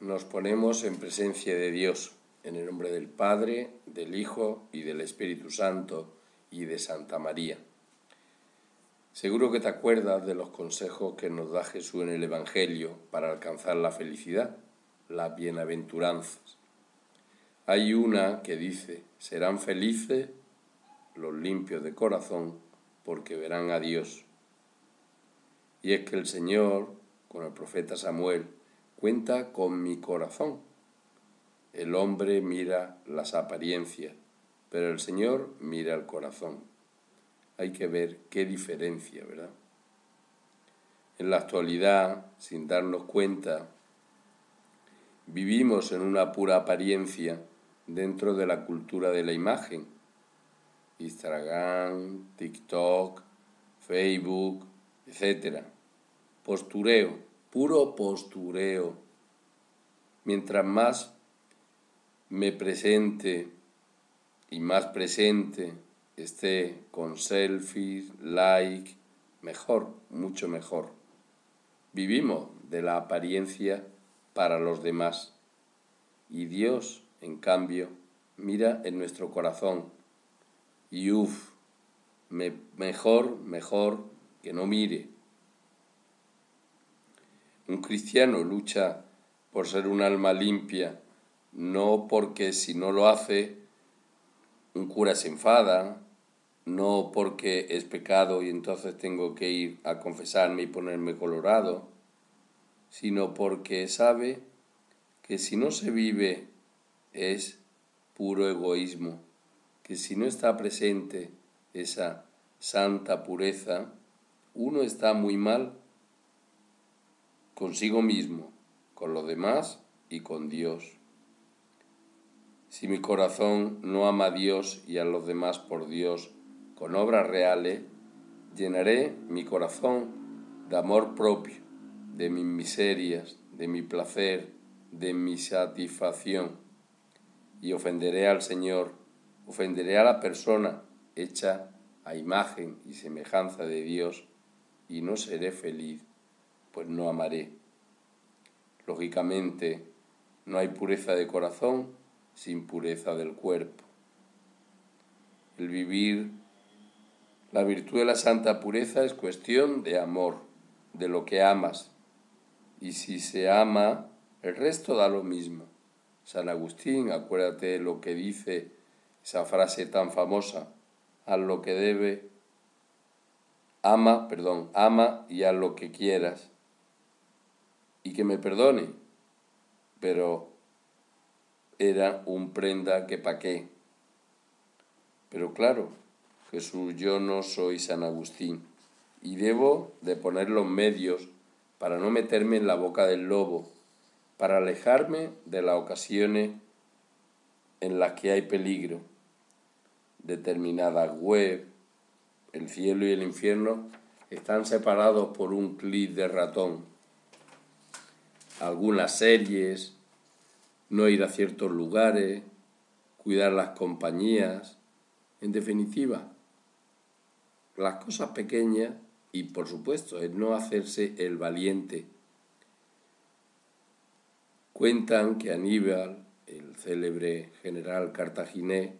nos ponemos en presencia de Dios, en el nombre del Padre, del Hijo y del Espíritu Santo y de Santa María. Seguro que te acuerdas de los consejos que nos da Jesús en el Evangelio para alcanzar la felicidad, las bienaventuranzas. Hay una que dice, serán felices los limpios de corazón, porque verán a Dios. Y es que el Señor, con el profeta Samuel, cuenta con mi corazón. El hombre mira las apariencias, pero el Señor mira el corazón. Hay que ver qué diferencia, ¿verdad? En la actualidad, sin darnos cuenta, vivimos en una pura apariencia dentro de la cultura de la imagen. Instagram, TikTok, Facebook, etc. Postureo puro postureo. Mientras más me presente y más presente esté con selfies, like, mejor, mucho mejor. Vivimos de la apariencia para los demás y Dios, en cambio, mira en nuestro corazón y uff, mejor, mejor que no mire un cristiano lucha por ser un alma limpia, no porque si no lo hace, un cura se enfada, no porque es pecado y entonces tengo que ir a confesarme y ponerme colorado, sino porque sabe que si no se vive es puro egoísmo, que si no está presente esa santa pureza, uno está muy mal consigo mismo, con los demás y con Dios. Si mi corazón no ama a Dios y a los demás por Dios con obras reales, llenaré mi corazón de amor propio, de mis miserias, de mi placer, de mi satisfacción, y ofenderé al Señor, ofenderé a la persona hecha a imagen y semejanza de Dios, y no seré feliz pues no amaré. Lógicamente, no hay pureza de corazón sin pureza del cuerpo. El vivir la virtud de la santa pureza es cuestión de amor, de lo que amas. Y si se ama, el resto da lo mismo. San Agustín, acuérdate lo que dice esa frase tan famosa, a lo que debe, ama, perdón, ama y a lo que quieras y que me perdone, pero era un prenda que pa' qué. Pero claro, Jesús, yo no soy San Agustín y debo de poner los medios para no meterme en la boca del lobo, para alejarme de las ocasiones en las que hay peligro. Determinadas web, el cielo y el infierno están separados por un clic de ratón algunas series, no ir a ciertos lugares, cuidar las compañías, en definitiva, las cosas pequeñas y por supuesto el no hacerse el valiente. Cuentan que Aníbal, el célebre general cartaginés,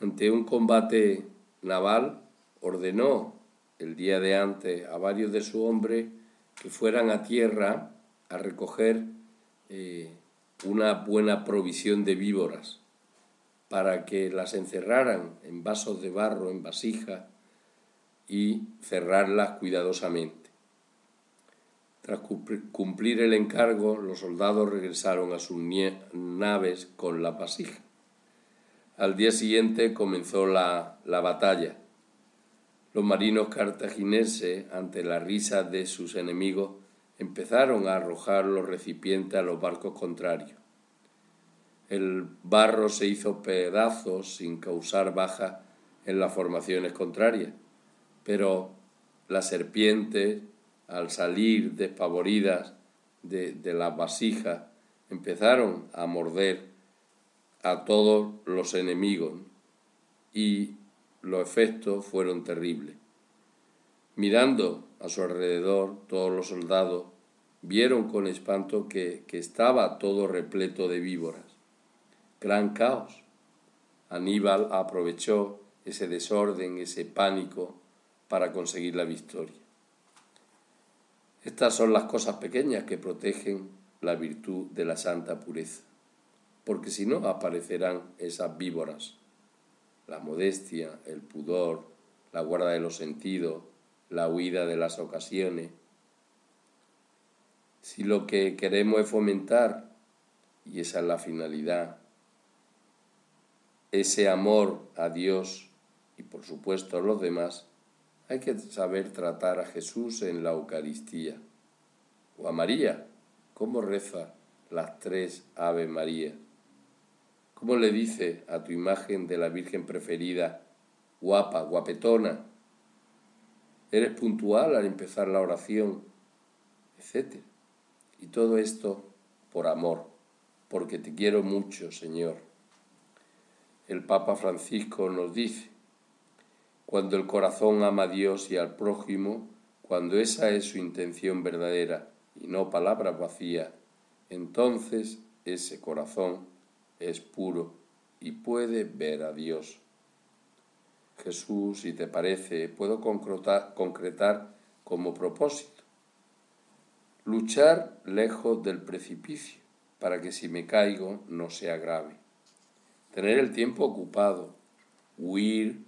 ante un combate naval, ordenó el día de antes a varios de su hombre que fueran a tierra a recoger eh, una buena provisión de víboras para que las encerraran en vasos de barro, en vasija, y cerrarlas cuidadosamente. Tras cumplir el encargo, los soldados regresaron a sus naves con la vasija. Al día siguiente comenzó la, la batalla. Los marinos cartagineses, ante la risa de sus enemigos, empezaron a arrojar los recipientes a los barcos contrarios. El barro se hizo pedazos sin causar baja en las formaciones contrarias, pero las serpientes, al salir despavoridas de, de las vasijas, empezaron a morder a todos los enemigos y los efectos fueron terribles. Mirando a su alrededor, todos los soldados vieron con espanto que, que estaba todo repleto de víboras. Gran caos. Aníbal aprovechó ese desorden, ese pánico, para conseguir la victoria. Estas son las cosas pequeñas que protegen la virtud de la santa pureza, porque si no aparecerán esas víboras, la modestia, el pudor, la guarda de los sentidos, la huida de las ocasiones. Si lo que queremos es fomentar, y esa es la finalidad, ese amor a Dios y por supuesto a los demás, hay que saber tratar a Jesús en la Eucaristía o a María. ¿Cómo reza las tres Ave María? ¿Cómo le dice a tu imagen de la Virgen preferida, guapa, guapetona? ¿Eres puntual al empezar la oración? Etcétera. Y todo esto por amor, porque te quiero mucho, Señor. El Papa Francisco nos dice, cuando el corazón ama a Dios y al prójimo, cuando esa es su intención verdadera y no palabras vacías, entonces ese corazón es puro y puede ver a Dios. Jesús, si te parece, puedo concretar, como propósito. Luchar lejos del precipicio, para que si me caigo no sea grave. Tener el tiempo ocupado, huir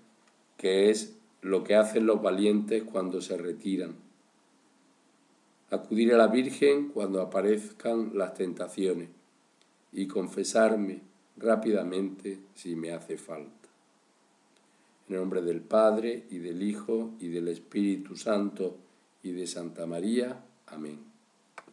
que es lo que hacen los valientes cuando se retiran. Acudir a la Virgen cuando aparezcan las tentaciones y confesarme rápidamente si me hace falta. En el nombre del Padre y del Hijo y del Espíritu Santo y de Santa María. Amén.